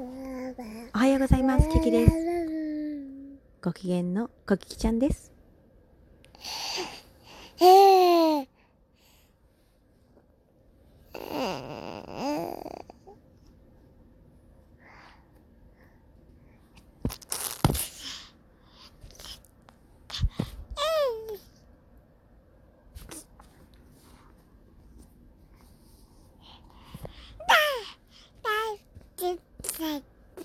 おはようございます。キキです。ご機嫌のコキキちゃんです。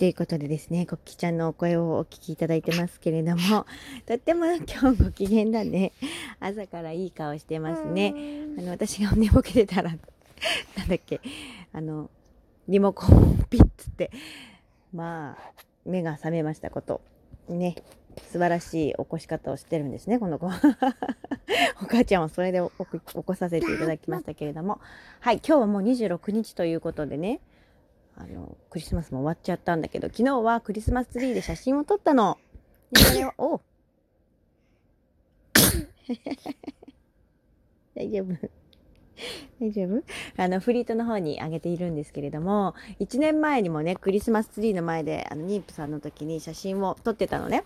ということでですね、コッちゃんのお声をお聞きいただいてますけれども、とっても今日ご機嫌だね。朝からいい顔してますね。あの、私が寝ぼけてたら、なんだっけ、あの、リモコンをピッつって、まあ、目が覚めましたこと。ね。素晴らしい起こし方をしてるんですね、この子。お母ちゃんはそれで起こ起こさせていただきましたけれども。はい、今日はもう26日ということでね、あの、クリスマスも終わっちゃったんだけど、昨日はクリスマスツリーで写真を撮ったの。で、それを、おう大丈夫大丈夫？あの、フリートの方に上げているんですけれども、1年前にもね、クリスマスツリーの前で、あの、妊婦さんの時に写真を撮ってたのね。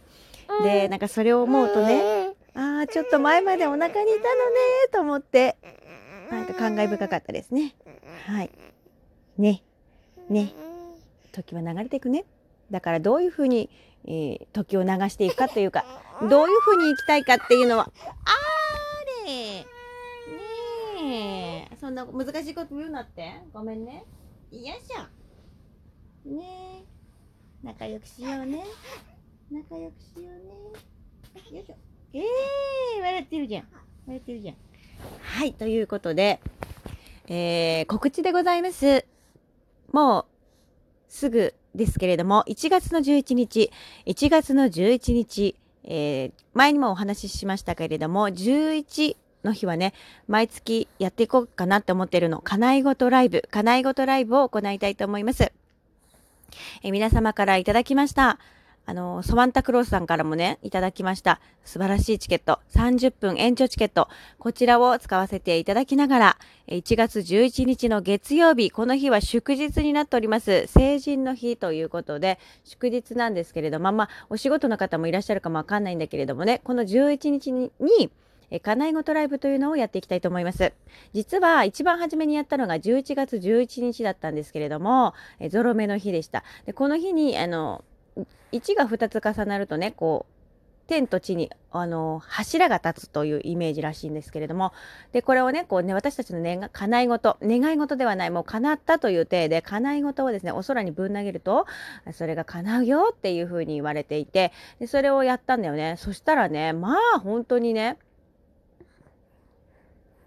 で、なんかそれを思うとね、ああ、ちょっと前までお腹にいたのね、と思って、なんか感慨深かったですね。はい。ね。ね。時は流れていくね。だからどういうふうに、えー時を流していくかというか、どういうふうに生きたいかっていうのは、あれねえ。そんな難しいこと言うなって。ごめんね。よいしょ。ねえ。仲良くしようね。仲良くしようね。よいしょ。ええー、笑ってるじゃん。笑ってるじゃん。はい、ということで、えー、告知でございます。もう、すぐですけれども、1月の11日、1月の11日、えー前にもお話ししましたけれども、11の日はね、毎月やっていこうかなって思ってるの。叶いごとライブ、叶いごとライブを行いたいと思います。えー皆様からいただきました。あの、ソワンタクロースさんからもね、いただきました。素晴らしいチケット。30分延長チケット。こちらを使わせていただきながら、1月11日の月曜日、この日は祝日になっております。成人の日ということで、祝日なんですけれども、まあ、お仕事の方もいらっしゃるかもわかんないんだけれどもね、この11日に、にえ叶い事ライブというのをやっていきたいと思います。実は一番初めにやったのが11月11日だったんですけれども、えゾロ目の日でした。で、この日に、あの、1が2つ重なるとね、こう、天と地に、あの、柱が立つというイメージらしいんですけれども、で、これをね、こうね、私たちの願い叶い事、願い事ではない、もう叶ったという体で、叶い事をですね、お空にぶん投げると、それが叶うよっていうふうに言われていて、で、それをやったんだよね。そしたらね、まあ、本当にね、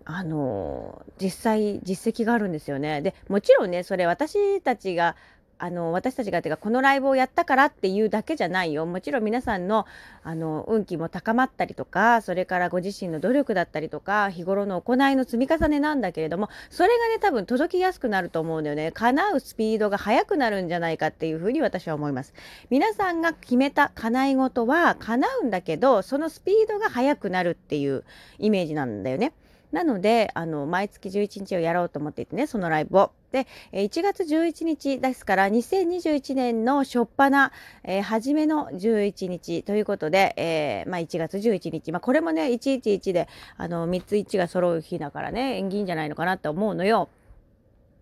あの実際実績があるんですよね。でもちろんねそれ私たちがあの私たちがてかこのライブをやったからっていうだけじゃないよ。もちろん皆さんのあの運気も高まったりとかそれからご自身の努力だったりとか日頃の行いの積み重ねなんだけれどもそれがね多分届きやすくなると思うんだよね。叶うスピードが速くなるんじゃないかっていうふうに私は思います。皆さんが決めた叶い事は叶うんだけどそのスピードが速くなるっていうイメージなんだよね。なので、あの、毎月11日をやろうと思っていてね、そのライブを。で、1月11日ですから、2021年の初っ端、えー初めの11日ということで、えーまあ1月11日。まあこれもね、111で、あの、3つ1が揃う日だからね、縁起いいんじゃないのかなって思うのよ。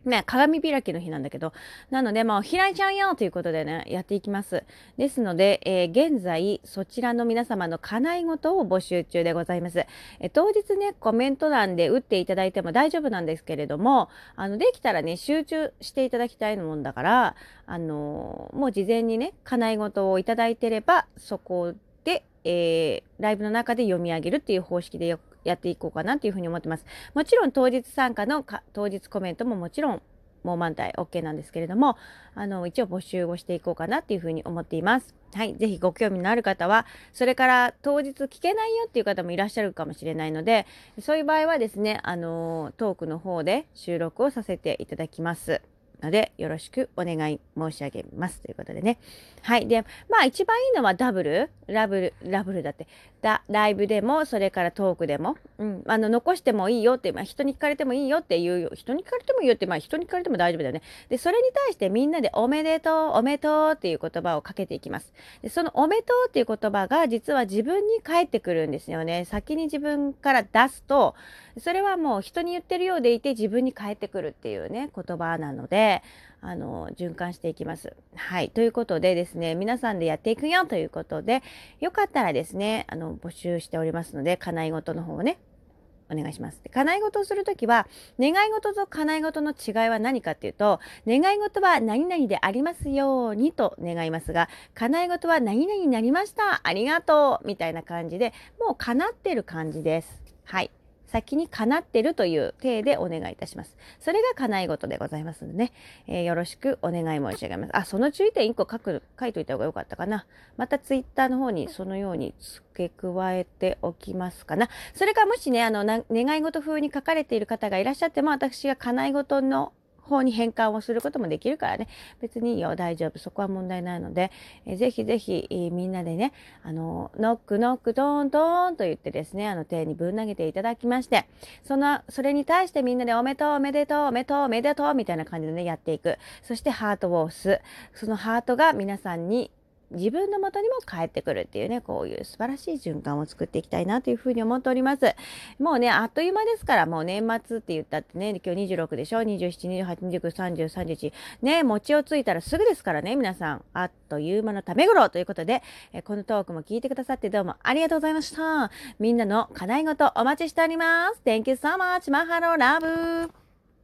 ね、鏡開きの日なんだけど、なので、まあ、開いちゃうよということでね、やっていきます。ですので、えー現在、そちらの皆様の叶い事を募集中でございます。えー当日ね、コメント欄で打っていただいても大丈夫なんですけれども、あの、できたらね、集中していただきたいもんだから、あのーもう事前にね、叶い事をいただいてれば、そこで、えーライブの中で読み上げるっていう方式でよやっていこうかなというふうに思ってます。もちろん当日参加の当日コメントももちろんもう満タイ OK なんですけれども、あの、一応募集をしていこうかなっていうふうに思っています。はい。ぜひご興味のある方は、それから当日聞けないよっていう方もいらっしゃるかもしれないので、そういう場合はですね、あの、トークの方で収録をさせていただきます。ので、よろしくお願い申し上げます。ということでね。はい。で、まあ一番いいのはダブル、ラブル、ラブルだって、だライブでも、それからトークでも、うん、あの、残してもいいよって、まあ人に聞かれてもいいよっていう、人に聞かれてもいいよって、まあ人に聞かれても大丈夫だよね。で、それに対してみんなでおめでとう、おめでとうっていう言葉をかけていきます。で、そのおめでとうっていう言葉が実は自分に返ってくるんですよね。先に自分から出すと、それはもう人に言ってるようでいて自分に返ってくるっていうね、言葉なので、あの、循環していきます。はい。ということでですね、皆さんでやっていくよということで、よかったらですね、あの、募集しておりますので、叶い事の方をね、お願いします。で叶い事をするときは、願い事と叶い事の違いは何かっていうと、願い事は何々でありますようにと願いますが、叶い事は何々になりました。ありがとう。みたいな感じで、もう叶ってる感じです。はい。先に叶ってるという体でお願いいたします。それが叶い事でございますのでね、えー、よろしくお願い申し上げます。あ、その注意点1個書く、書いといた方が良かったかな。またツイッターの方にそのように付け加えておきますかな。それかもしね、あの、願い事風に書かれている方がいらっしゃっても、私が叶い事の法に変換をすることもできるからね、別にいいよ、大丈夫、そこは問題ないので、えー、ぜひぜひ、みんなでね、あの、ノックノックドーンドーンと言ってですね、あの、手にぶん投げていただきまして、その、それに対してみんなでおめでとう、おめでとう、おめでとう、おめでとう、みたいな感じでね、やっていく。そしてハートを押す。そのハートが皆さんに自分の元にも帰ってくるっていうね、こういう素晴らしい循環を作っていきたいなというふうに思っております。もうね、あっという間ですから、もう年末って言ったってね、今日26でしょ ?27、28、29、30、31。ね、餅をついたらすぐですからね、皆さん。あっという間のため頃ということで、えこのトークも聞いてくださってどうもありがとうございました。みんなの課題ごとお待ちしております。Thank you so much. マハローラブ